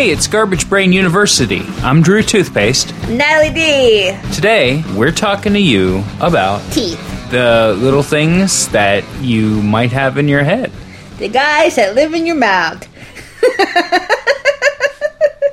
Hey, it's Garbage Brain University. I'm Drew Toothpaste. Natalie D. Today, we're talking to you about Teeth. the little things that you might have in your head. The guys that live in your mouth.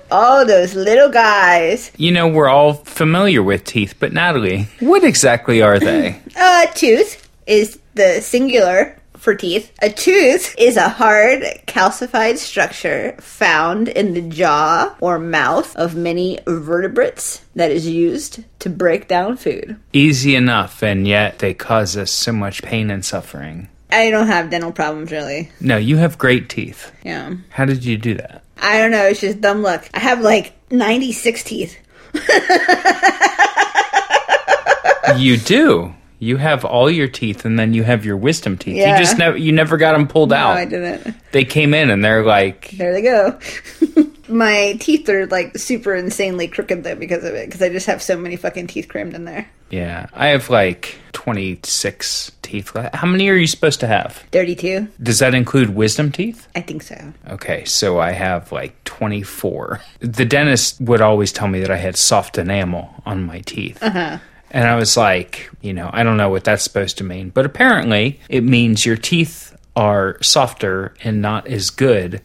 All those little guys. You know, we're all familiar with teeth, but Natalie, what exactly are they? A uh, tooth is the singular for teeth. A tooth is a hard, calcified structure found in the jaw or mouth of many vertebrates that is used to break down food. Easy enough, and yet they cause us so much pain and suffering. I don't have dental problems really. No, you have great teeth. Yeah. How did you do that? I don't know, it's just dumb luck. I have like 96 teeth. You do. You have all your teeth, and then you have your wisdom teeth. Yeah. You just never, you never got them pulled No, out. I didn't. They came in, and they're like, There they go. My teeth are like super insanely crooked though because of it, because I just have so many fucking teeth crammed in there. yeah. I have like twenty six teeth. left. How many are you supposed to have? 32? Does that include wisdom teeth? I think so. Okay, so I have like 24. The dentist would always tell me that I had soft enamel on my teeth. Uh-huh. And I was like, you know, I don't know what that's supposed to mean. But apparently, it means your teeth are softer and not as good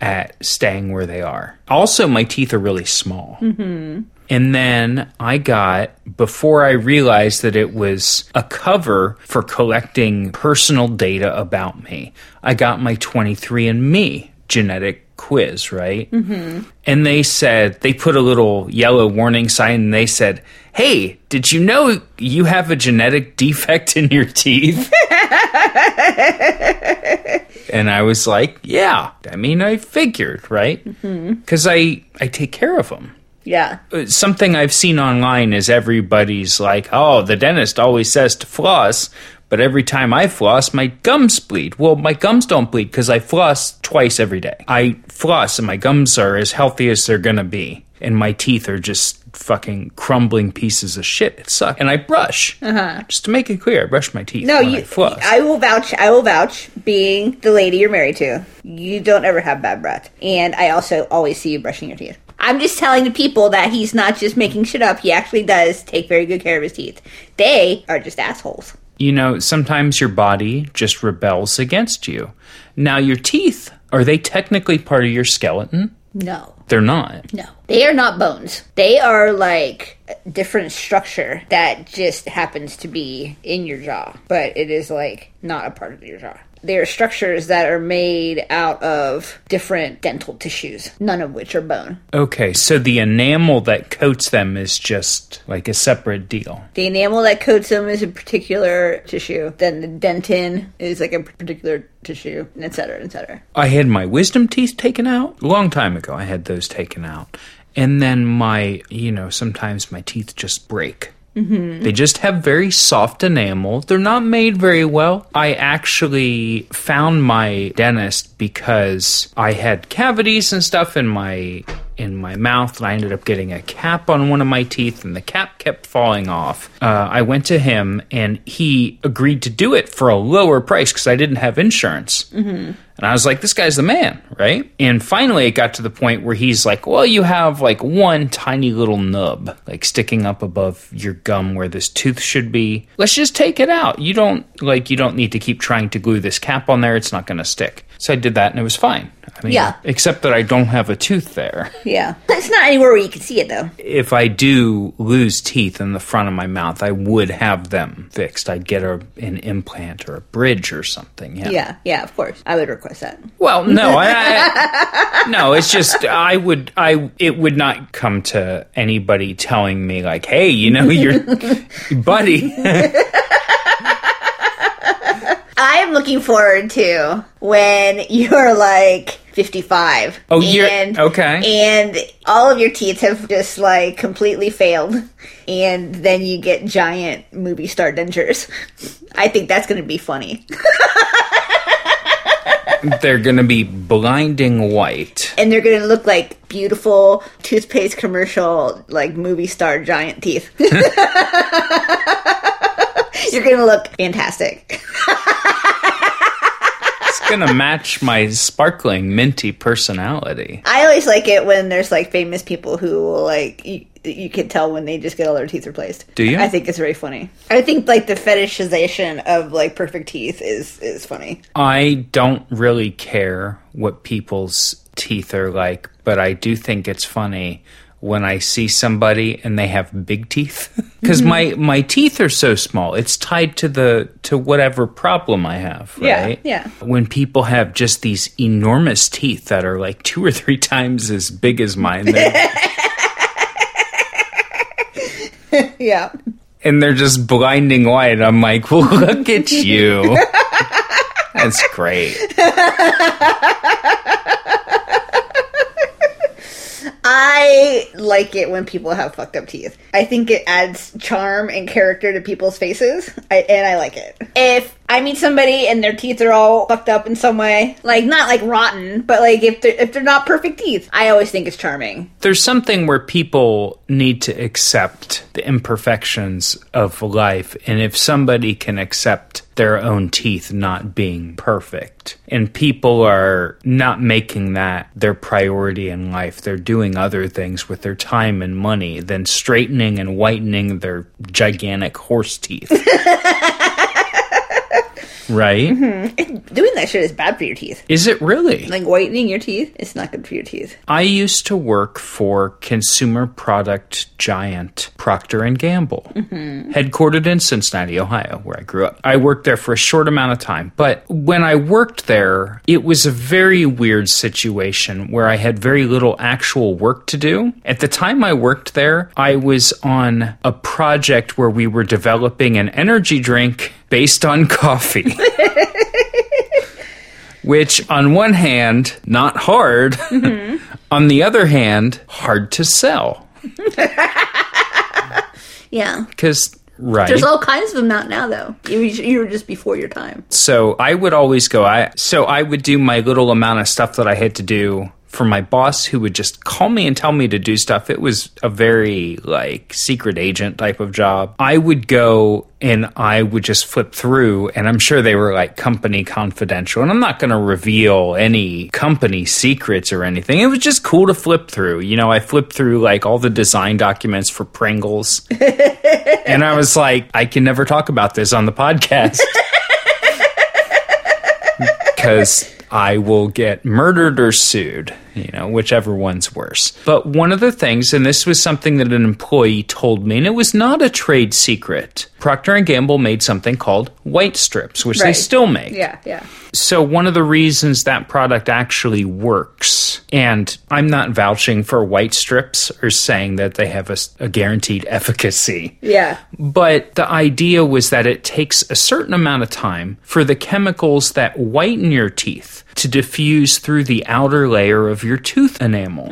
at staying where they are. Also, my teeth are really small. Mm-hmm. And then I got, before I realized that it was a cover for collecting personal data about me, I got my 23andMe genetic quiz, right? Mm-hmm. And they said, they put a little yellow warning sign and they said, Hey, did you know you have a genetic defect in your teeth? and I was like, Yeah. I mean, I figured, right? Because I, I take care of them Yeah. something I've seen online is everybody's like, oh, the dentist always says to floss, but every time I floss, my gums bleed. Well, my gums don't bleed because I floss twice every day. I floss and my gums are as healthy as they're gonna be, and my teeth are just fucking crumbling pieces of shit. It sucks. And I brush. Uh-huh. Just to make it clear, I brush my teeth No, you. I floss. I will vouch. I will vouch. Being the lady you're married to, you don't ever have bad breath, and I also always see you brushing your teeth. I'm just telling the people that he's not just making shit up. He actually does take very good care of his teeth. They are just assholes. you know, sometimes your body just rebels against you. Now, your teeth, are they technically part of your skeleton? No. They're not. No. They are not bones. They are like a different structure that just happens to be in your jaw, but it is like not a part of your jaw. They are structures that are made out of different dental tissues, none of which are bone. Okay, so the enamel that coats them is just like a separate deal. The enamel that coats them is a particular tissue. Then the dentin is like a particular tissue, and et cetera, et cetera. I had my wisdom teeth taken out a long time ago. I had those taken out. And then my, you know, sometimes my teeth just break. Mm-hmm. They just have very soft enamel. They're not made very well. I actually found my dentist because I had cavities and stuff in my in my mouth, and I ended up getting a cap on one of my teeth, and the cap kept falling off. Uh, I went to him, and he agreed to do it for a lower price because I didn't have insurance. Mm-hmm. And I was like, this guy's the man, right? And finally, it got to the point where he's like, well, you have like one tiny little nub, like sticking up above your gum where this tooth should be. Let's just take it out. You don't, like, you don't need to keep trying to glue this cap on there. It's not going to stick. So I did that and it was fine. I mean, Yeah. except that I don't have a tooth there. Yeah. It's not anywhere where you can see it though. If I do lose teeth in the front of my mouth, I would have them fixed. I'd get a, an implant or a bridge or something. Yeah. Yeah, yeah, of course. I would request that. Well, no, I, I, no. It's just I would I it would not come to anybody telling me like, hey, you know, your buddy. I am looking forward to when you're like 55. Oh, you're- okay. And all of your teeth have just like completely failed, and then you get giant movie star dentures. I think that's going to be funny. They're gonna be blinding white. And they're going to look like beautiful toothpaste commercial, like movie star giant teeth. You're going to look fantastic. It's gonna match my sparkling minty personality. I always like it when there's like famous people who like you, you can tell when they just get all their teeth replaced. Do you? I think it's very funny. I think like the fetishization of like perfect teeth is is funny. I don't really care what people's teeth are like, but I do think it's funny when I see somebody and they have big teeth because mm-hmm. my my teeth are so small. It's tied to the to whatever problem I have, right? yeah. When people have just these enormous teeth that are like two or three times as big as mine, they're- Yeah. and they're just blinding white. I'm like, well, look at you. That's great. I like it when people have fucked up teeth. I think it adds charm and character to people's faces, I, and I like it. If I meet somebody and their teeth are all fucked up in some way, like not like rotten, but like if they're if they're not perfect teeth, I always think it's charming. There's something where people need to accept the imperfections of life, and if somebody can accept their own teeth not being perfect, and people are not making that their priority in life, they're doing other things with their time and money than straightening and whitening their gigantic horse teeth. right? Mm-hmm. Doing that shit is bad for your teeth. Is it really? Like whitening your teeth, it's not good for your teeth. I used to work for consumer product giant Procter and Gamble, mm-hmm. headquartered in Cincinnati, Ohio, where I grew up. I worked there for a short amount of time, but when I worked there, it was a very weird situation where I had very little actual work to do. At the time I worked there, I was on a project where we were developing an energy drink based on coffee. Which, on one hand, not hard. Mm-hmm. on the other hand, hard to sell. Yeah. Because, right. There's all kinds of them out now, though. You, you were just before your time. so I would always go, I, so I would do my little amount of stuff that I had to do for my boss who would just call me and tell me to do stuff. It was a very like secret agent type of job. I would go and I would just flip through and I'm sure they were like company confidential and I'm not going to reveal any company secrets or anything. It was just cool to flip through. You know, I flipped through like all the design documents for Pringles. and I was like, I can never talk about this on the podcast. because I will get murdered or sued, you know, whichever one's worse. But one of the things, and this was something that an employee told me, and it was not a trade secret. Procter and Gamble made something called white strips, which they still make. Yeah, yeah. So one of the reasons that product actually works, and I'm not vouching for white strips or saying that they have a guaranteed efficacy. Yeah. But the idea was that it takes a certain amount of time for the chemicals that whiten your teeth to diffuse through the outer layer of your tooth enamel.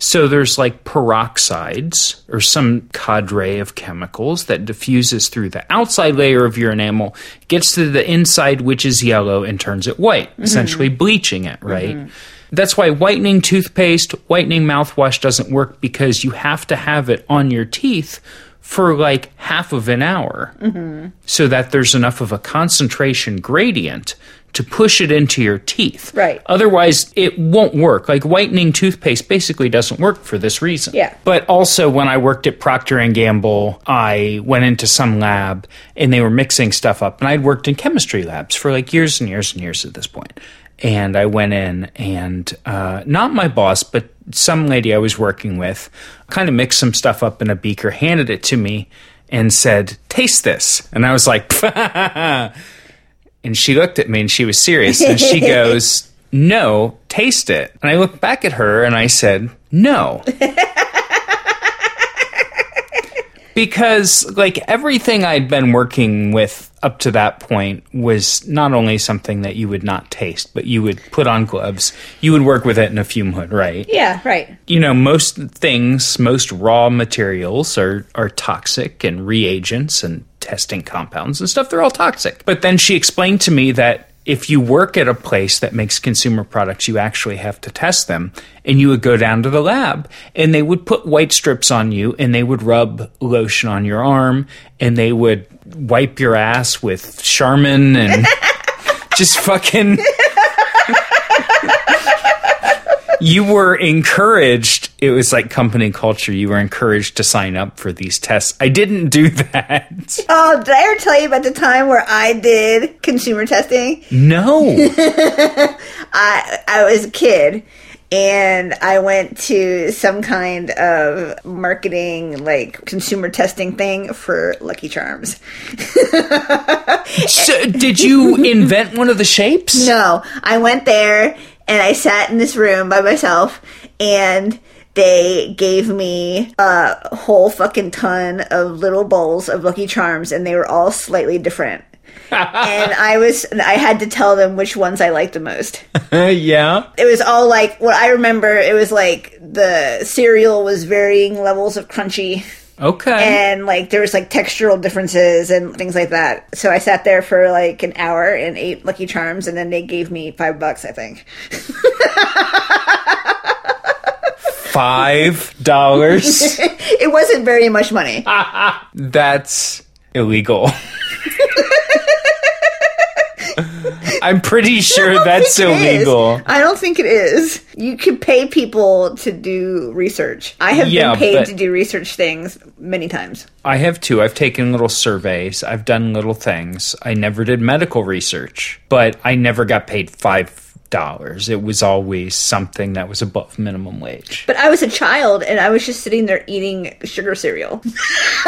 So there's like peroxides or some cadre of chemicals that diffuses through the outside layer of your enamel, gets to the inside, which is yellow, and turns it white, essentially bleaching it, right? That's why whitening toothpaste, whitening mouthwash doesn't work because you have to have it on your teeth for like half of an hour so that there's enough of a concentration gradient to push it into your teeth. Right. Otherwise, it won't work. Like whitening toothpaste basically doesn't work for this reason. Yeah. But also when I worked at Procter and Gamble, I went into some lab and they were mixing stuff up and I'd worked in chemistry labs for like years and years and years at this point. And I went in and uh, not my boss, but some lady I was working with kind of mixed some stuff up in a beaker, handed it to me, and said, Taste this. And I was like, and she looked at me and she was serious and she goes, No, taste it. And I looked back at her and I said, No. because, like, everything I'd been working with up to that point was not only something that you would not taste, but you would put on gloves. You would work with it in a fume hood, right? Yeah, right. you know most things most raw materials are are toxic and reagents and testing compounds and stuff they're all toxic but then she explained to me that if you work at a place that makes consumer products you actually have to test them and you would go down to the lab and they would put white strips on you and they would rub lotion on your arm and they would wipe your ass with charmin and just fucking you were encouraged. It was like company culture. You were encouraged to sign up for these tests. I didn't do that. Oh, did I ever tell you about the time where I did consumer testing? No. I I was a kid and I went to some kind of marketing like consumer testing thing for Lucky Charms. so, did you invent one of the shapes? No, I went there and I sat in this room by myself and they gave me a whole fucking ton of little bowls of Lucky Charms and they were all slightly different. and I was I had to tell them which ones I liked the most. yeah. It was all like what I remember it was like the cereal was varying levels of crunchy Okay. and like there was like textural differences and things like that. So I sat there for like an hour and ate Lucky Charms, and then they gave me five bucks, I think. Five dollars. it wasn't very much money. That's illegal. I'm pretty sure that's think it is. illegal. I don't think it is. You could pay people to do research. I have Yeah, been paid to do research things many times. I have too. I've taken little surveys. I've done little things. I never did medical research, but I never got paid five dollars. It was always something that was above minimum wage. But I was a child and I was just sitting there eating sugar cereal.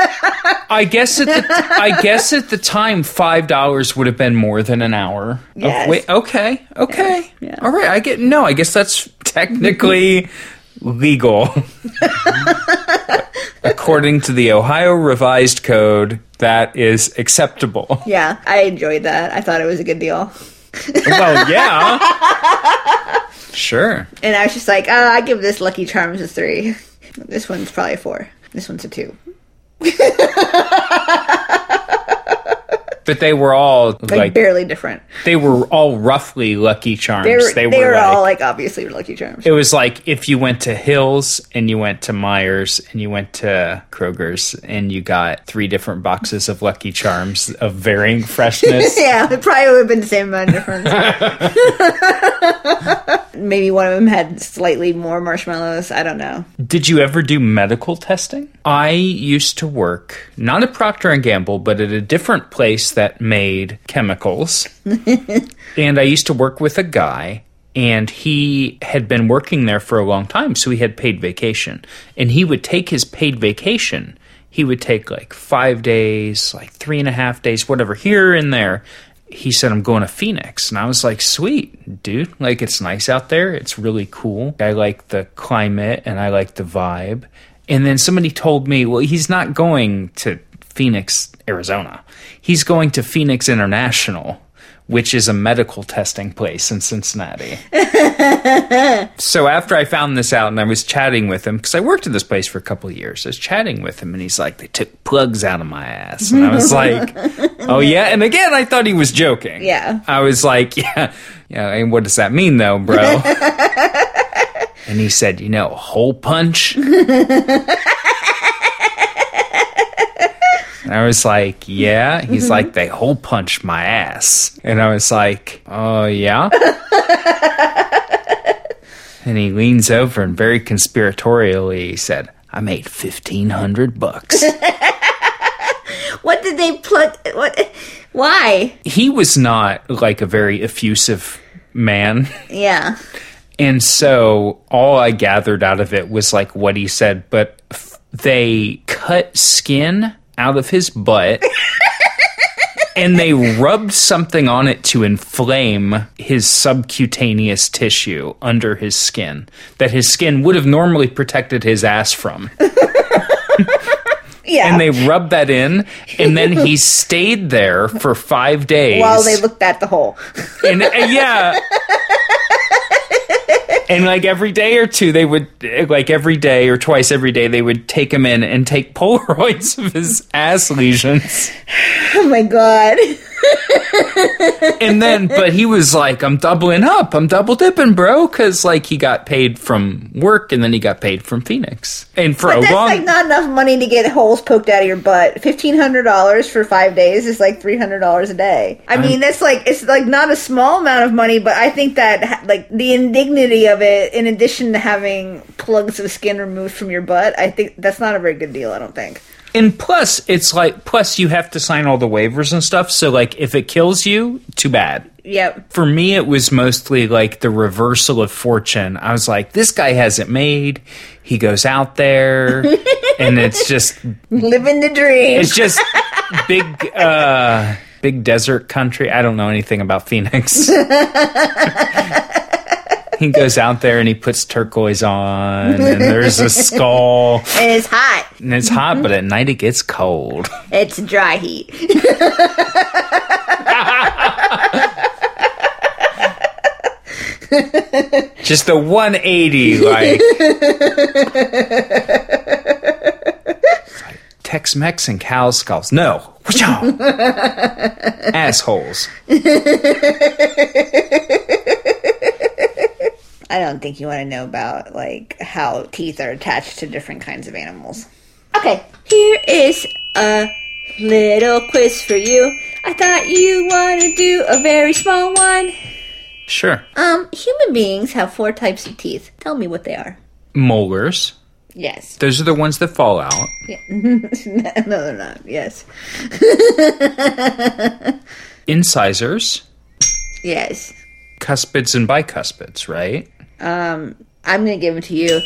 I guess at the I guess at the time five dollars would have been more than an hour. of Yes. wait, okay, okay, yeah. all right. I get no. I guess that's technically legal, according to the Ohio Revised Code. That is acceptable. Yeah, I enjoyed that. I thought it was a good deal. well, yeah, sure. And I was just like, ah, I give this Lucky Charms a three. This one's probably a four. This one's a two. But they were all Like, like, barely different. they were all roughly Lucky Charms. They were, they they were like, all like obviously Lucky Charms. It was like if you went to Hills and you went to Meijer's and you went to Kroger's and you got three different boxes of Lucky Charms of varying freshness. yeah, it probably would have been the same amount of difference. Maybe one of them had slightly more marshmallows. I don't know. Did you ever do medical testing? I used to work not at Procter and Gamble, but at a different place that made chemicals. and I used to work with a guy and he had been working there for a long time, so he had paid vacation. And he would take his paid vacation. He would take like five days, like three and a half days, whatever, here and there. He said, I'm going to Phoenix. And I was like, sweet, dude. Like, it's nice out there. It's really cool. I like the climate and I like the vibe. And then somebody told me, well, he's not going to Phoenix, Arizona. He's going to Phoenix International, which is a medical testing place in Cincinnati. so after I found this out and I was chatting with him, because I worked at this place for a couple of years, I was chatting with him and he's like, they took plugs out of my ass. And I was like, oh yeah? And again, I thought he was joking. Yeah. I was like, yeah, yeah, and what does that mean though, bro? and he said, you know, hole punch? And I was like, yeah. He's mm-hmm. like, they hole punched my ass. And I was like, oh, yeah? and he leans over and very conspiratorially said, I made 1500 bucks. What did they plug? What? Why? he was not like a very effusive man. Yeah. And so all I gathered out of it was like what he said, but f- they cut skin out of his butt and they rubbed something on it to inflame his subcutaneous tissue under his skin that his skin would have normally protected his ass from. Yeah. And they rubbed that in and then he stayed there for 5 days. while they looked at the hole. and uh, yeah and like every day or two they would like every day or twice every day they would take him in and take polaroids of his ass lesions Oh my god. And then, but he was like, I'm doubling up. I'm double dipping, bro. Cause like he got paid from work and then he got paid from Phoenix. And for But a that's long, like not enough money to get holes poked out of your butt. Fifteen hundred dollars for five days is like three hundred dollars a day. I mean, that's like it's like not a small amount of money, but I think that like the indignity of it, in addition to having plugs of skin removed from your butt, I think that's not a very good deal. I don't think. And plus it's like, plus you have to sign all the waivers and stuff. So like if it kills you, too bad. Yep. For me, it was mostly like the reversal of fortune. I was like, this guy has it made. He goes out there and it's just Living the dream. It's just big, uh, big desert country. I don't know anything about Phoenix. he goes out there and he puts turquoise on, and there's a skull, and it's hot. and it's hot, but at night it gets cold. It's dry heat. Just a 180, like. Tex Mex and cow skulls. No. Assholes. I don't think you want to know about like how teeth are attached to different kinds of animals. Okay, here is a little quiz for you. I thought you want to do a very small one. Sure. Um, human beings have four types of teeth. Tell me what they are. Molars. Yes. Those are the ones that fall out. Yeah. no, they're not. Yes. Incisors. Yes. cuspids and bicuspids, right? Um, I'm gonna give them to you.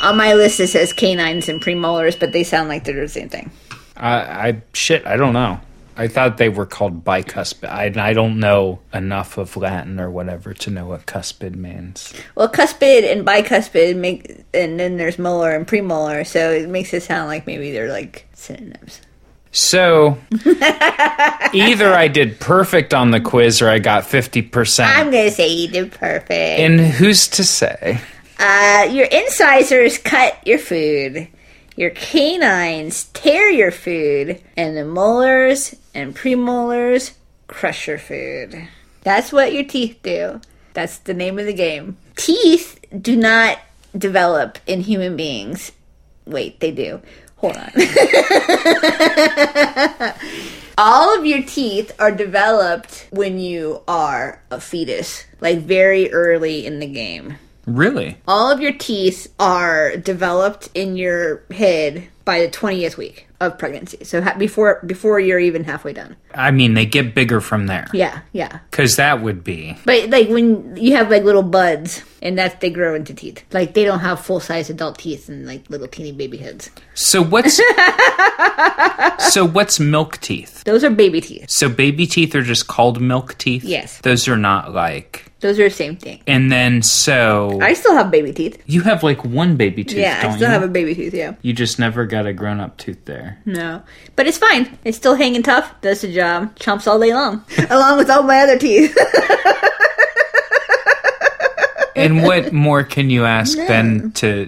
On my list it says canines and premolars, but they sound like they're the same thing. I, I shit, I don't know. I thought they were called bicuspid. I, I don't know enough of Latin or whatever to know what cuspid means. Well, cuspid and bicuspid make, and then there's molar and premolar, so it makes it sound like maybe they're like synonyms. So either I did perfect on the quiz or I got 50%. I'm gonna say you did perfect. And who's to say? Uh, your incisors cut your food. Your canines tear your food, and the molars and premolars crush your food. That's what your teeth do. That's the name of the game. Teeth do not develop in human beings. Wait, they do. Hold on. All of your teeth are developed when you are a fetus, like very early in the game Really? all of your teeth are developed in your head by the 20th week of pregnancy. So ha- before before you're even halfway done. I mean, they get bigger from there. Yeah, yeah. Because that would be. But like when you have like little buds and that they grow into teeth. Like they don't have full size adult teeth and like little teeny baby heads. So what's. so what's milk teeth? Those are baby teeth. So baby teeth are just called milk teeth? Yes. Those are not like. Those are the same thing. And then so. I still have baby teeth. You have like one baby tooth, yeah, I still you? have a baby tooth, yeah. You just never got a grown up tooth there. No. But it's fine. It's still hanging tough, does the job, chomps all day long. along with all my other teeth. And what more can you ask than to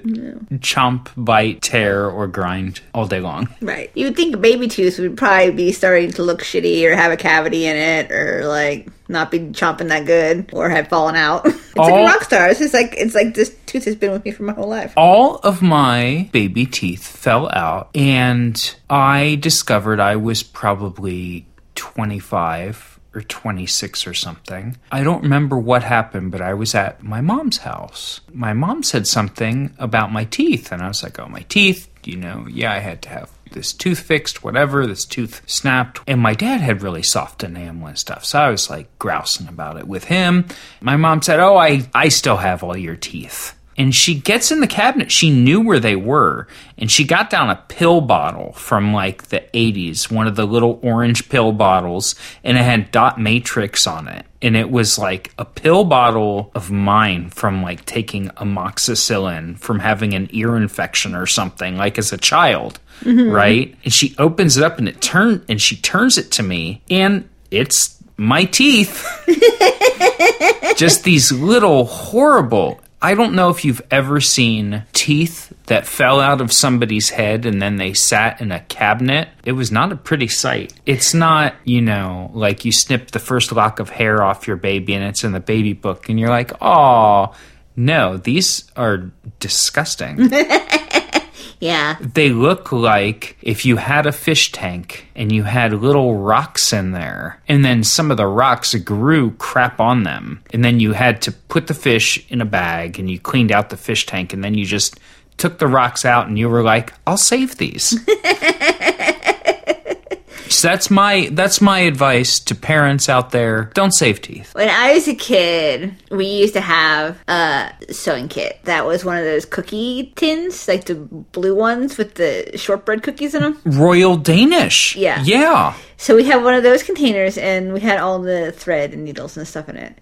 chomp, bite, tear, or grind all day long? Right. You would think a baby tooth would probably be starting to look shitty or have a cavity in it or like not be chomping that good or have fallen out. It's like a rock star. It's just like it's like this tooth has been with me for my whole life. All of my baby teeth fell out, and I discovered I was probably 25 or 26 or something. I don't remember what happened, but I was at my mom's house. My mom said something about my teeth, and I was like, oh, my teeth, you know, yeah, I had to have this tooth fixed, whatever, this tooth snapped. And my dad had really soft enamel and stuff. So I was like grousing about it with him. My mom said, Oh, I, I still have all your teeth. And she gets in the cabinet. She knew where they were. And she got down a pill bottle from like the 80s, one of the little orange pill bottles, and it had dot matrix on it. And it was like a pill bottle of mine from like taking amoxicillin from having an ear infection or something, like as a child, mm-hmm. right? And she opens it up and it turn and she turns it to me, and it's my teeth. Just these little horrible I don't know if you've ever seen teeth that fell out of somebody's head and then they sat in a cabinet. It was not a pretty sight. It's not, you know, like you snip the first lock of hair off your baby and it's in the baby book and you're like, oh, no, these are disgusting. Yeah. they look like if you had a fish tank and you had little rocks in there, and then some of the rocks grew crap on them, and then you had to put the fish in a bag and you cleaned out the fish tank, and then you just took the rocks out and you were like, I'll save these. so that's my that's my advice to parents out there. Don't save teeth. When I was a kid, we used to have a sewing kit that was one of those cookie tins, like the blue ones with the shortbread cookies in them. Royal Danish. Yeah. Yeah. So we had one of those containers and we had all the thread and needles and stuff in it.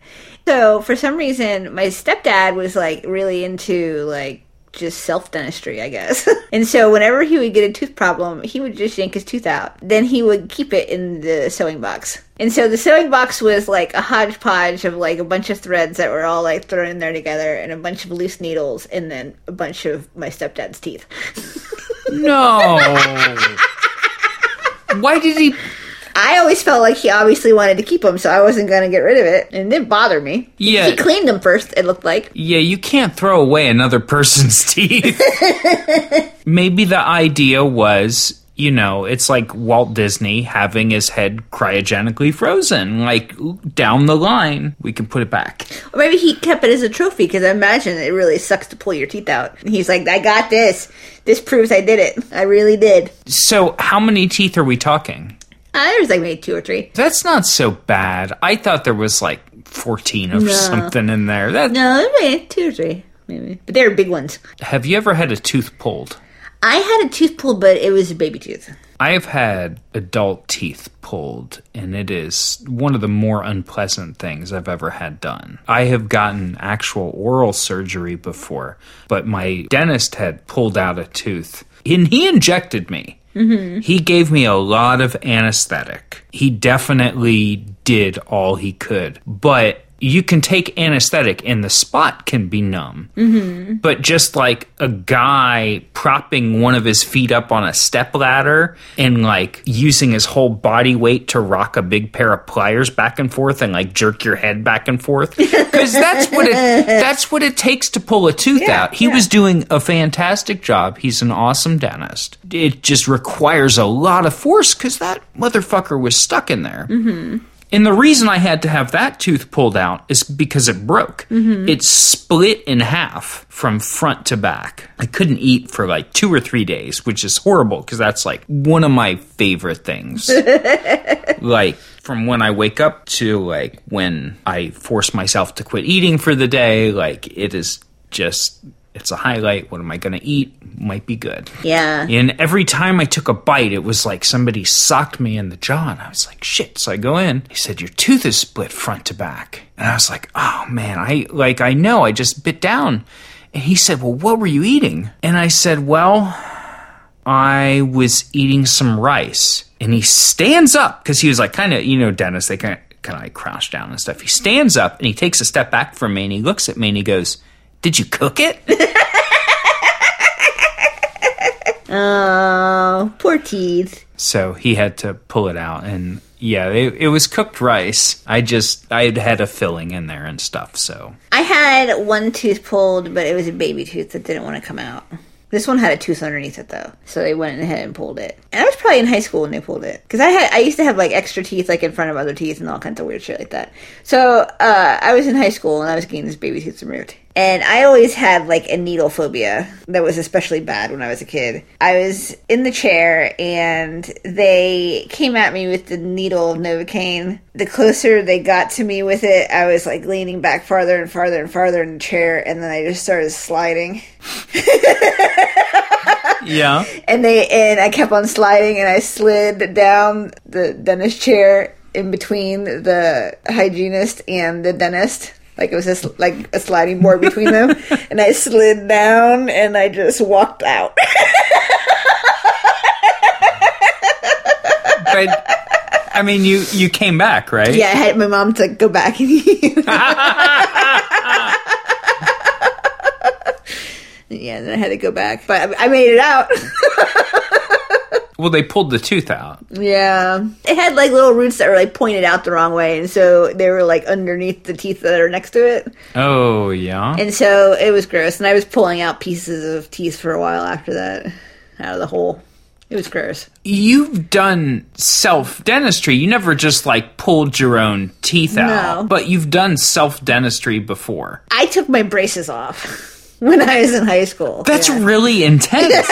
So for some reason, my stepdad was like really into like just self dentistry, I guess. and so whenever he would get a tooth problem, he would just yank his tooth out. Then he would keep it in the sewing box. And so the sewing box was like a hodgepodge of like a bunch of threads that were all like thrown in there together and a bunch of loose needles and then a bunch of my stepdad's teeth. No. Why did he I always felt like he obviously wanted to keep them, so I wasn't going to get rid of it. And it didn't bother me. Yeah. He cleaned them first, it looked like. Yeah, you can't throw away another person's teeth. Maybe the idea was, you know, it's like Walt Disney having his head cryogenically frozen. Like down the line, we can put it back. Or maybe he kept it as a trophy because I imagine it really sucks to pull your teeth out. And he's like, I got this. This proves I did it. I really did. So, how many teeth are we talking? Uh, there was like maybe two or three. That's not so bad. I thought there was like 14 of No. something in there. That No, maybe two or three, maybe. But they're big ones. Have you ever had a tooth pulled? I had a tooth pulled, but it was a baby tooth. I have had adult teeth pulled, and it is one of the more unpleasant things I've ever had done. I have gotten actual oral surgery before, but my dentist had pulled out a tooth, and he injected me. Mm-hmm. He gave me a lot of anesthetic. He definitely did all he could, but you can take anesthetic and the spot can be numb. Mm-hmm. But just like a guy propping one of his feet up on a step ladder and like using his whole body weight to rock a big pair of pliers back and forth and like jerk your head back and forth because that's what it that's what it takes to pull a tooth Yeah, out. He yeah. was doing a fantastic job. He's an awesome dentist. It just requires a lot of force because that motherfucker was stuck in there. Mm-hmm. And the reason I had to have that tooth pulled out is because it broke. Mm-hmm. It split in half from front to back. I couldn't eat for like two or three days, which is horrible because that's like one of my favorite things. like from when I wake up to like when I force myself to quit eating for the day, like it is just. It's a highlight. What am I going to eat? Might be good. Yeah. And every time I took a bite, it was like somebody socked me in the jaw, and I was like, "Shit!" So I go in. He said, "Your tooth is split front to back," and I was like, "Oh man, I like I know. I just bit down." And he said, "Well, what were you eating?" And I said, "Well, I was eating some rice." And he stands up because he was like, kind of, you know, dentists they kind of kind of like crouch down and stuff. He stands up and he takes a step back from me and he looks at me and he goes, "Did you cook it?" Oh, poor teeth. So he had to pull it out, and yeah, it, it was cooked rice. I just I had had a filling in there and stuff. So I had one tooth pulled, but it was a baby tooth that didn't want to come out. This one had a tooth underneath it though, so they went ahead and pulled it. And I was probably in high school when they pulled it, because I had I used to have like extra teeth like in front of other teeth and all kinds of weird shit like that. So uh, I was in high school and I was getting this baby tooth removed. And I always had like a needle phobia that was especially bad when I was a kid. I was in the chair and they came at me with the needle of Novocaine. The closer they got to me with it, I was like leaning back farther and farther and farther in the chair, and then I just started sliding. yeah, And they and I kept on sliding, and I slid down the dentist chair in between the hygienist and the dentist. Like it was just like a sliding board between them, and I slid down, and I just walked out. but I mean, you you came back, right? yeah, I had my mom to go back and Yeah, then I had to go back, but I, I made it out. Well, they pulled the tooth out. yeah, it had like little roots that were like pointed out the wrong way, and so they were like underneath the teeth that are next to it, Oh, yeah. and so it was gross. And I was pulling out pieces of teeth for a while after that out of the hole. It was gross. You've done self dentistry. You never just like pulled your own teeth out, No. but you've done self dentistry before. I took my braces off when I was in high school. That's Yeah. really intense.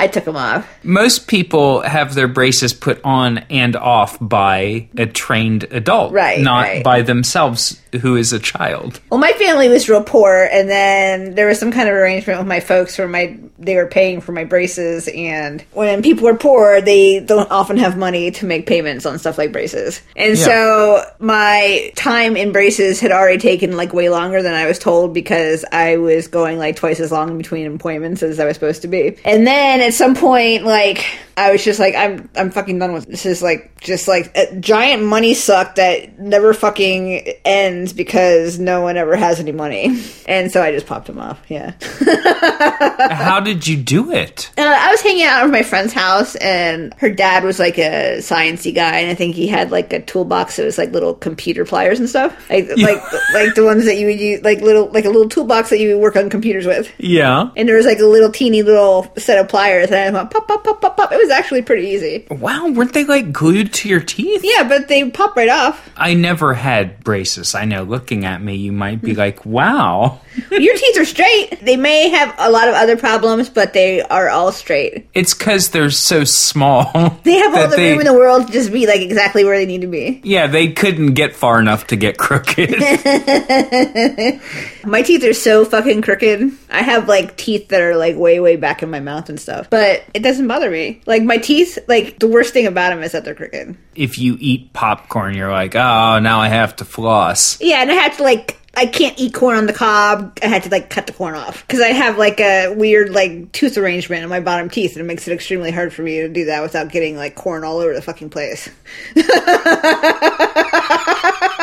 I took them off. Most people have their braces put on and off by a trained adult, Right, Not right. by themselves, who is a child. Well, my family was real poor, and then there was some kind of arrangement with my folks where my they were paying for my braces. And when people are poor, they don't often have money to make payments on stuff like braces. And Yeah. so my time in braces had already taken like way longer than I was told because I was going like twice as long between appointments as I was supposed to be. And then at some point, like I was just like, I'm I'm fucking done with this. Is like just like a giant money suck that never fucking ends because no one ever has any money. And so I just popped him off. Yeah. How did you do it? Uh, I was hanging out at my friend's house, and her dad was like a sciency guy, and I think he had like a toolbox that was like little computer pliers and stuff, like like like the ones that you would use, like little like a little toolbox that you would work on computers with. Yeah. And there was like a little teeny little set of pliers, and I went pop pop pop pop pop. It was actually pretty easy. Wow, weren't they like glued to your teeth? Yeah, but they pop right off. I never had braces. I know looking at me, you might be hmm. like, wow. Your teeth are straight. They may have a lot of other problems, but they are all straight. It's because they're so small. They have all the they- room in the world to just be like exactly where they need to be. Yeah, they couldn't get far enough to get crooked. My teeth are so fucking crooked. I have like teeth that are like way, way back in my mouth and stuff. But it doesn't bother me. Like my teeth, like the worst thing about them is that they're crooked. if you eat popcorn, you're like, oh, now I have to floss. Yeah, and I have to like. I can't eat corn on the cob. I had to like cut the corn off because I have like a weird like tooth arrangement in my bottom teeth, and it makes it extremely hard for me to do that without getting like corn all over the fucking place.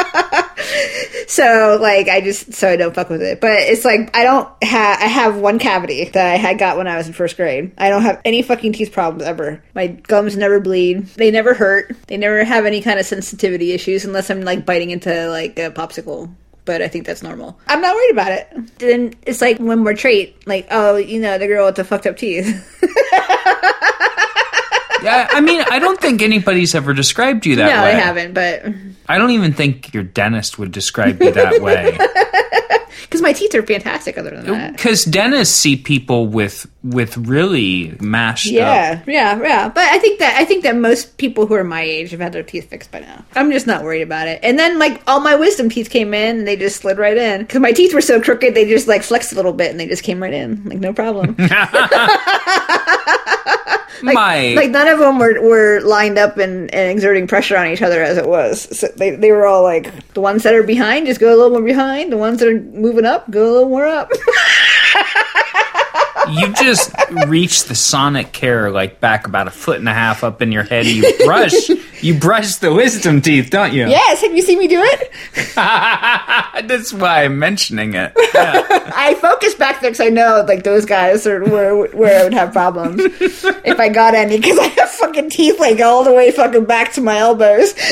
so like I just so I don't fuck with it. But it's like I don't have I have one cavity that I had got when I was in first grade. I don't have any fucking teeth problems ever. My gums never bleed. They never hurt. They never have any kind of sensitivity issues unless I'm like biting into like a popsicle. But I think that's normal. I'm not worried about it. Then it's like one more trait, like oh, you know, the girl with the fucked up teeth. Yeah, I mean, I don't think anybody's ever described you that no, way. I haven't, but I don't even think your dentist would describe you that way. because my teeth are fantastic. Other than that. Because dentists see people with with really mashed up. Yeah, yeah, yeah. But I think that I think that most people who are my age have had their teeth fixed by now. I'm just not worried about it. And then like all my wisdom teeth came in, and they just slid right in because my teeth were so crooked. They just like flexed a little bit, and they just came right in, like no problem. My like none of them were, were lined up and, and exerting pressure on each other as it was. So they they were all like the ones that are behind just go a little more behind. The ones that are moving up go a little more up. you just reach the Sonicare like back about a foot and a half up in your head. You brush you brush the wisdom teeth, don't you? yes, have you seen me do it? That's why I'm mentioning it. I focus back there because I know like those guys are where where I would have problems if I got any because I have fucking teeth like all the way fucking back to my elbows.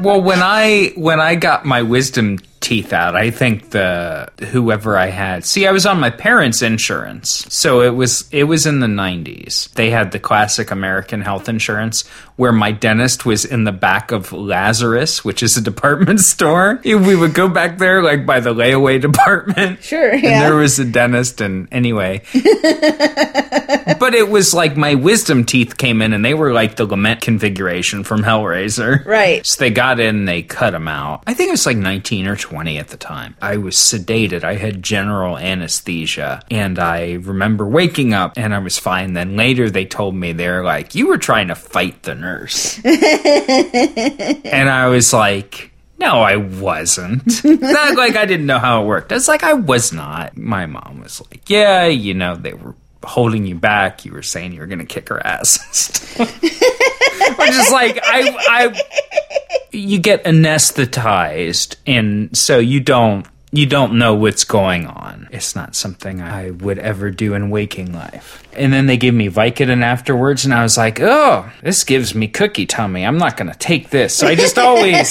Well, when I when I got my wisdom teeth out, I think the whoever I had. See, I was on my parents' insurance, so it was it was in the '90s. They had the classic American health insurance, where my dentist was in the back of Lazarus, which is a department store. We would go back there like by the layaway department. Sure, And there was a dentist, and anyway. but it was like my wisdom teeth came in, and they were like the lament configuration from Hellraiser. Right. So they got in, they cut them out. I think it was like 19 or 20 at the time. I was sedated. I had general anesthesia. And I remember waking up and I was fine. Then later they told me they're like, you were trying to fight the nurse. and I was like, no, I wasn't. Not like I didn't know how it worked. I was like, I was not. My mom was like, yeah, you know, they were holding you back. You were saying you were going to kick her ass. I'm just like, I, I, you get anesthetized, and so you don't you don't know what's going on. It's not something I would ever do in waking life. And then they gave me Vicodin afterwards, and I was like, oh, this gives me cookie tummy. I'm not going to take this. So I just always.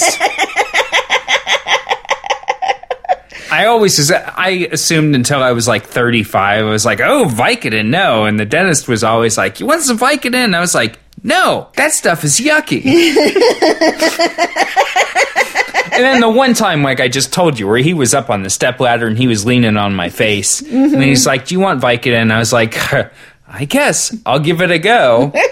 I always, I assumed until I was like 35, I was like, oh, Vicodin, no. And the dentist was always like, you want some Vicodin? I was like, no, that stuff is yucky. and then the one time, like I just told you, where he was up on the step ladder and he was leaning on my face, mm-hmm. and he's like, "Do you want Vicodin?" And I was like, "I guess I'll give it a go." and,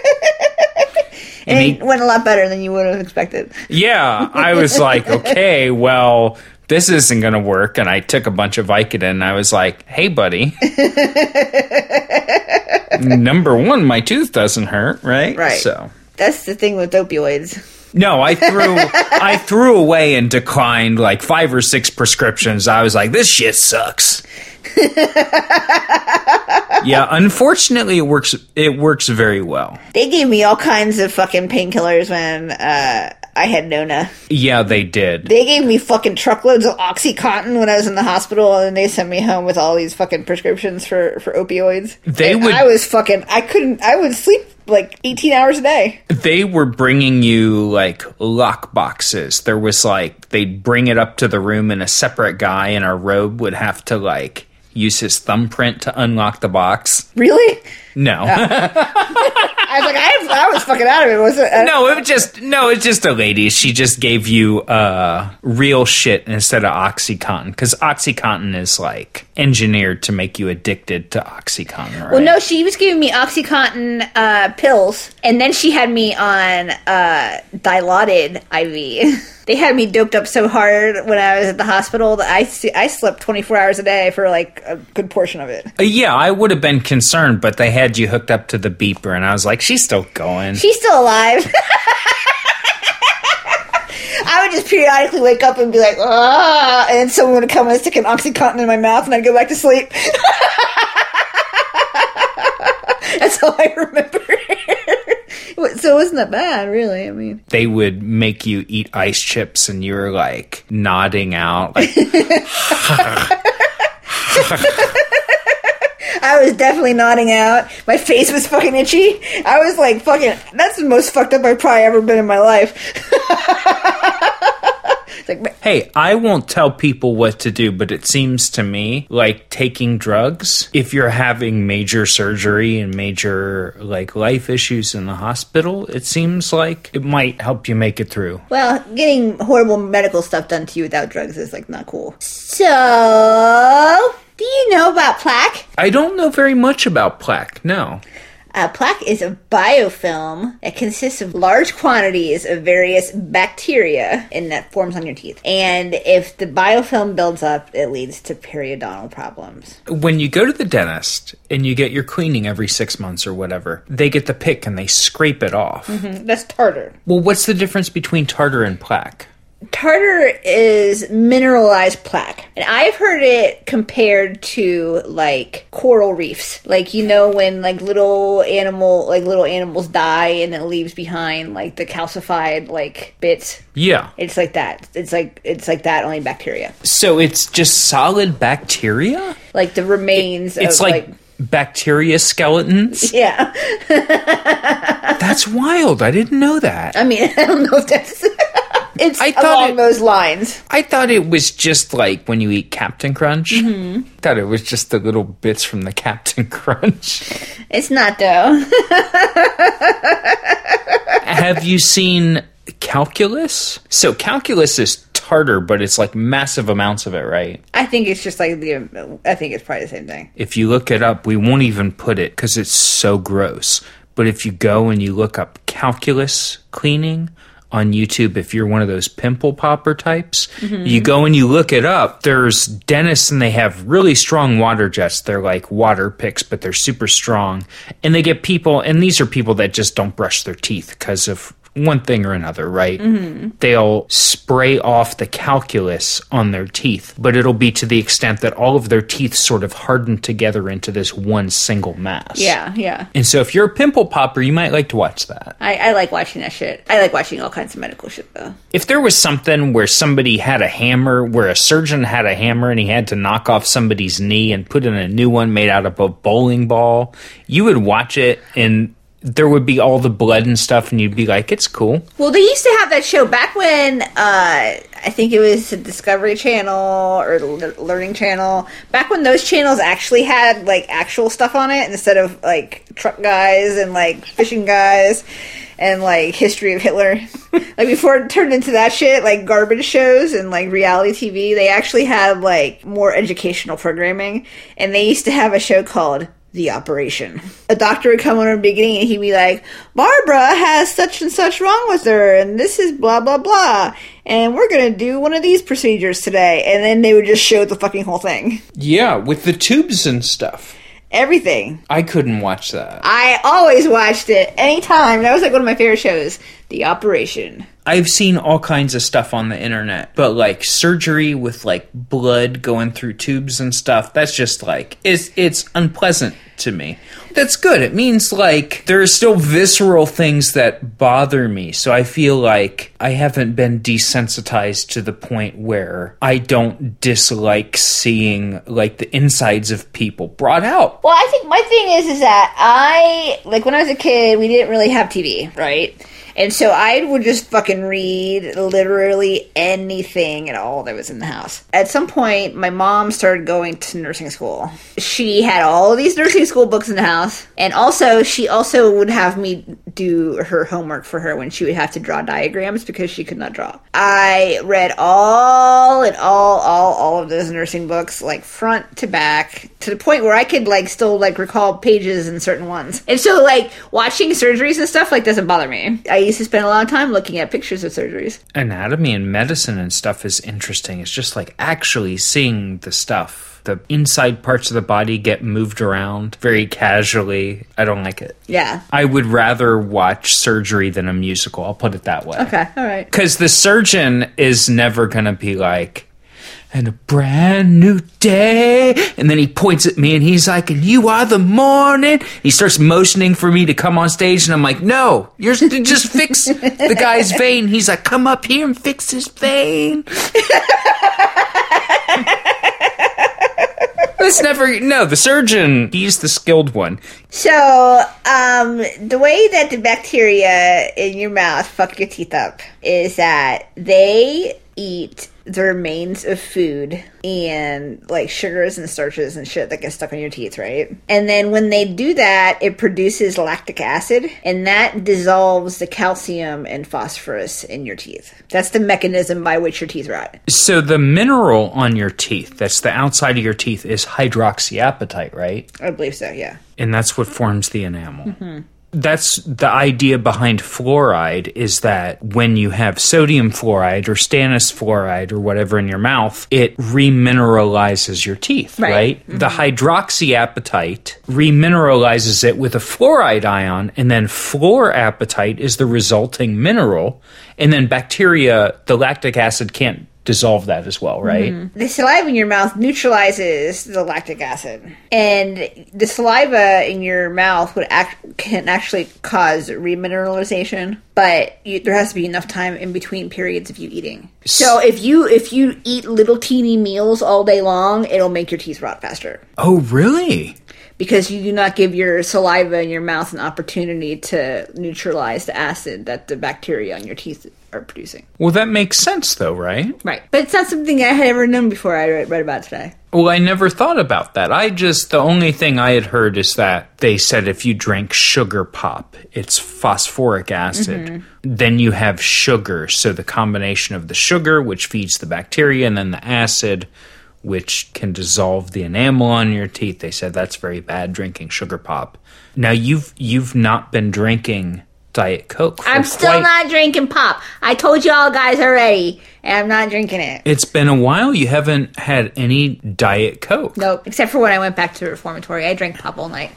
and he, it went a lot better than you would have expected. Yeah, I was like, "Okay, well." This isn't going to work. And I took a bunch of Vicodin and I was like, hey, buddy. Number one, my tooth doesn't hurt, right? Right. So that's the thing with opioids. No, I threw I threw away and declined like five or six prescriptions. I was like, this shit sucks. yeah, unfortunately, it works. It works very well. They gave me all kinds of fucking painkillers when uh, I had Nona. Yeah, they did. They gave me fucking truckloads of OxyContin when I was in the hospital, and they sent me home with all these fucking prescriptions for for opioids. They and would. I was fucking. I couldn't. I would sleep like 18 hours a day. They were bringing you like lock boxes. There was like they'd bring it up to the room and a separate guy in a robe would have to like use his thumbprint to unlock the box. Really? No. Uh. I was like, I, I was fucking out of it. Was it? No, it was just no. It's just a lady. She just gave you uh, real shit instead of OxyContin because OxyContin is like engineered to make you addicted to OxyContin. Right? Well, no, she was giving me OxyContin uh, pills, and then she had me on uh, Dilaudid IV. they had me doped up so hard when I was at the hospital that I I slept 24 hours a day for like a good portion of it. Uh, yeah, I would have been concerned, but they had you hooked up to the beeper, and I was like, she's still going. She's still alive. I would just periodically wake up and be like, ah, and someone would come and stick an OxyContin in my mouth, and I'd go back to sleep. That's all I remember. so it wasn't that bad, really. I mean, they would make you eat ice chips, and you were like nodding out, like. I was definitely nodding out. My face was fucking itchy. I was like, fucking, that's the most fucked up I've probably ever been in my life. like, hey, I won't tell people what to do, but it seems to me like taking drugs, if you're having major surgery and major like life issues in the hospital, it seems like it might help you make it through. Well, getting horrible medical stuff done to you without drugs is like not cool. So, do you know about plaque? I don't know very much about plaque, no. Uh, plaque is a biofilm that consists of large quantities of various bacteria and that forms on your teeth. And if the biofilm builds up, it leads to periodontal problems. When you go to the dentist and you get your cleaning every six months or whatever, they get the pick and they scrape it off. Mm-hmm. That's tartar. Well, what's the difference between tartar and plaque? Tartar is mineralized plaque and i've heard it compared to like coral reefs like you know when like little animal like little animals die and it leaves behind like the calcified like bits yeah it's like that it's like it's like that only bacteria so it's just solid bacteria like the remains it, it's of, like, like bacteria skeletons. Yeah. that's wild. I didn't know that. I mean, I don't know if that's it's I along it, those lines. I thought it was just like when you eat Captain Crunch. Mm-hmm. I thought it was just the little bits from the Captain Crunch. It's not though. Have you seen calculus? So calculus is tartar, but it's like massive amounts of it, right? I think it's just like the. I think it's probably the same thing. If you look it up, we won't even put it because it's so gross. But if you go and you look up calculus cleaning, on YouTube if you're one of those pimple popper types. Mm-hmm. You go and you look it up. There's dentists and they have really strong water jets. They're like water picks, but they're super strong. And they get people, and these are people that just don't brush their teeth because of one thing or another, right? Mm-hmm. They'll spray off the calculus on their teeth, but it'll be to the extent that all of their teeth sort of harden together into this one single mass. Yeah, yeah. And so if you're a pimple popper, you might like to watch that. I, I like watching that shit. I like watching all kinds of medical shit though. If there was something where somebody had a hammer, where a surgeon had a hammer and he had to knock off somebody's knee and put in a new one made out of a bowling ball, you would watch it and there would be all the blood and stuff, and you'd be like, "It's cool." Well, they used to have that show back when uh, I think it was the Discovery Channel or the Learning Channel. Back when those channels actually had like actual stuff on it instead of like truck guys and like fishing guys and like history of Hitler. like before it turned into that shit, like garbage shows and like reality TV, they actually had like more educational programming, and they used to have a show called the operation. A doctor would come on in the beginning and he'd be like, Barbara has such and such wrong with her, and this is blah blah blah, and we're gonna do one of these procedures today. And then they would just show the fucking whole thing. Yeah, with the tubes and stuff. Everything. I couldn't watch that. I always watched it anytime. That was like one of my favorite shows. The Operation. I've seen all kinds of stuff on the internet, but like surgery with like blood going through tubes and stuff, that's just like it's it's unpleasant to me. That's good. It means like there are still visceral things that bother me. So I feel like I haven't been desensitized to the point where I don't dislike seeing like the insides of people brought out. Well, I think my thing is is that I like when I was a kid, we didn't really have TV, right? And so I would just fucking read literally anything at all that was in the house. At some point, my mom started going to nursing school. She had all these nursing school books in the house. And also, she also would have me do her homework for her when she would have to draw diagrams because she could not draw. I read all and all, all, all of those nursing books, like front to back, to the point where I could like still like recall pages in certain ones. And so like watching surgeries and stuff like doesn't bother me. I used to spend a lot of time looking at pictures of surgeries. Anatomy and medicine and stuff is interesting. It's just like actually seeing the stuff. The inside parts of the body get moved around very casually. I don't like it. Yeah. I would rather watch surgery than a musical. I'll put it that way. Okay. All right. Because the surgeon is never going to be like, and a brand new day. And then he points at me and he's like, and you are the morning. He starts motioning for me to come on stage. And I'm like, no, you're just fix the guy's vein. He's like, come up here and fix his vein. This never, no, the surgeon, he's the skilled one. So, um, the way that the bacteria in your mouth fuck your teeth up is that they eat the remains of food and like sugars and starches and shit that gets stuck on your teeth, right? And then when they do that, it produces lactic acid and that dissolves the calcium and phosphorus in your teeth. That's the mechanism by which your teeth rot. So the mineral on your teeth, that's the outside of your teeth, is hydroxyapatite, right? I believe so, yeah. And that's what forms the enamel. Mm-hmm that's the idea behind fluoride is that when you have sodium fluoride or stannous fluoride or whatever in your mouth, it remineralizes your teeth, right? right? Mm-hmm. The hydroxyapatite remineralizes it with a fluoride ion, and then fluorapatite is the resulting mineral, and then bacteria, the lactic acid can't dissolve that as well, right? Mm-hmm. The saliva in your mouth neutralizes the lactic acid, and the saliva in your mouth would act can actually cause remineralization. But you, there has to be enough time in between periods of you eating. So if you if you eat little teeny meals all day long, it'll make your teeth rot faster. Oh, really? because you do not give your saliva in your mouth an opportunity to neutralize the acid that the bacteria on your teeth are producing. Well, that makes sense, though, right? Right. But it's not something I had ever known before I read, read about today. Well, I never thought about that. I just, the only thing I had heard is that they said if you drink sugar pop, it's phosphoric acid. Mm-hmm. Then you have sugar. So the combination of the sugar, which feeds the bacteria, and then the acid, which can dissolve the enamel on your teeth. They said that's very bad drinking sugar pop. Now you've you've not been drinking Diet Coke. I'm still quite... not drinking pop. I told you all guys already, and I'm not drinking it. It's been a while. You haven't had any Diet Coke. Nope, except for when I went back to the reformatory. I drank pop all night.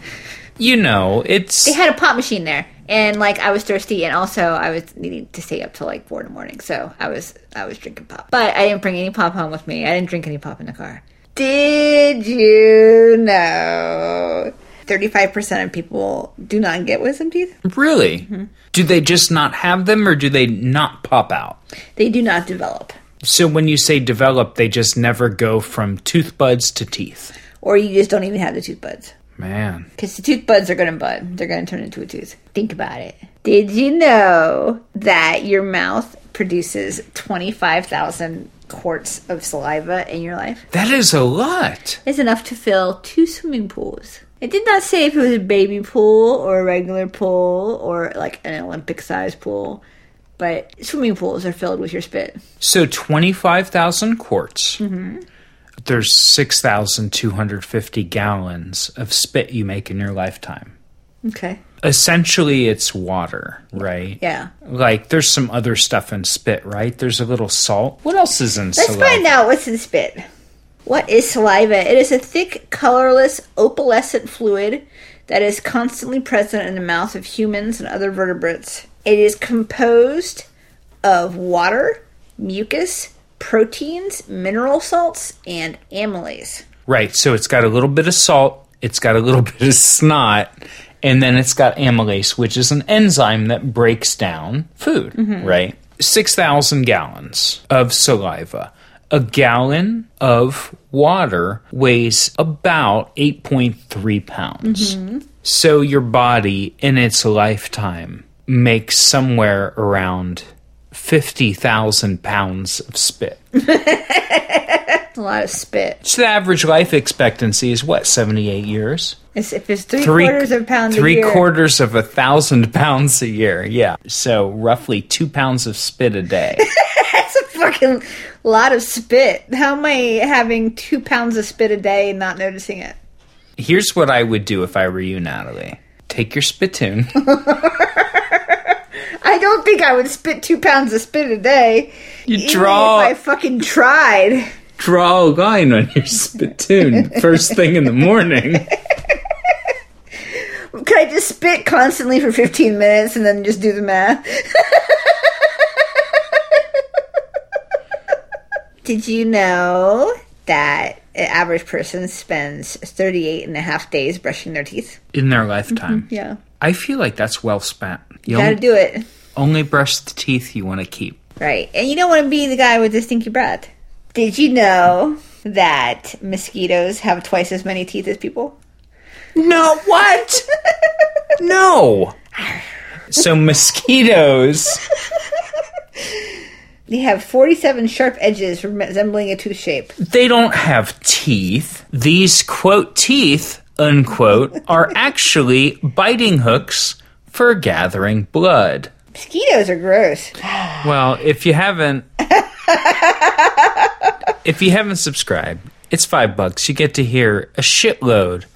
you know, it's They had a pop machine there, and like I was thirsty, and also I was needing to stay up till like four in the morning, so I was I was drinking pop. But I didn't bring any pop home with me. I didn't drink any pop in the car. Did you know? 35% of people do not get wisdom teeth. really. Mm-hmm. Do they just not have them, or do they not pop out? They do not develop. So when you say develop, they just never go from tooth buds to teeth. Or you just don't even have the tooth buds. Man, Because the tooth buds are going to bud. They're going to turn into a tooth. Think about it. Did you know that your mouth produces 25,000 quarts of saliva in your life? that is a lot. It's enough to fill two swimming pools. It did not say if it was a baby pool or a regular pool or like an Olympic sized pool, but swimming pools are filled with your spit. So 25,000 quarts. Mm-hmm. There's 6,250 gallons of spit you make in your lifetime. Okay. Essentially, it's water, right? Yeah. Like, there's some other stuff in spit, right? There's a little salt. What else is in spit? Let's saliva? find out what's in spit. What is saliva? It is a thick, colorless, opalescent fluid that is constantly present in the mouth of humans and other vertebrates. It is composed of water, mucus, proteins, mineral salts, and amylase. Right. So it's got a little bit of salt, it's got a little bit of snot, and then it's got amylase, which is an enzyme that breaks down food, mm-hmm. right? 6,000 gallons of saliva. A gallon of water weighs about 8.3 pounds. Mm-hmm. So your body in its lifetime makes somewhere around 50,000 pounds of spit. A lot of spit. So the average life expectancy is what, 78 years? It's, if it's three, quarters of a pound three a year, quarters of a thousand pounds a year. Yeah. So roughly two pounds of spit a day. that's a fucking lot of spit. How am I having two pounds of spit a day and not noticing it? Here's what I would do if I were you, Natalie. Take your spittoon. I don't think I would spit two pounds of spit a day. You even draw If I fucking tried. draw a line on your spittoon first thing in the morning. Could I just spit constantly for 15 minutes and then just do the math? Did you know that an average person spends 38 and a half days brushing their teeth? In their lifetime. Mm-hmm, yeah. I feel like that's well spent. You Gotta only, do it. only brush the teeth you want to keep. Right. And you don't want to be the guy with the stinky breath. Did you know that mosquitoes have twice as many teeth as people? No, what? no. So mosquitoes They have 47 sharp edges resembling a tooth shape. they don't have teeth. These quote teeth unquote are actually biting hooks for gathering blood. Mosquitoes are gross. Well, if you haven't if you haven't subscribed, it's 5 bucks. You get to hear a shitload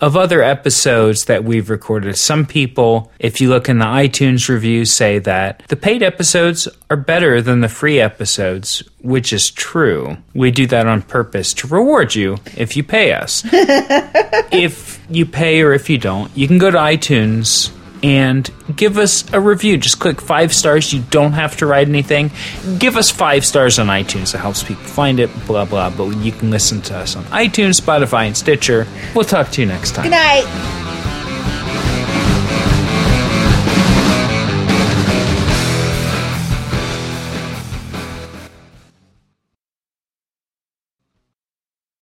of other episodes that we've recorded. Some people, if you look in the iTunes reviews, say that the paid episodes are better than the free episodes, which is true. We do that on purpose to reward you if you pay us. if you pay or if you don't, you can go to iTunes and give us a review. Just click five stars. You don't have to write anything. Give us five stars on iTunes. It helps people find it, blah, blah. But you can listen to us on iTunes, Spotify, and Stitcher. We'll talk to you next time. Good night.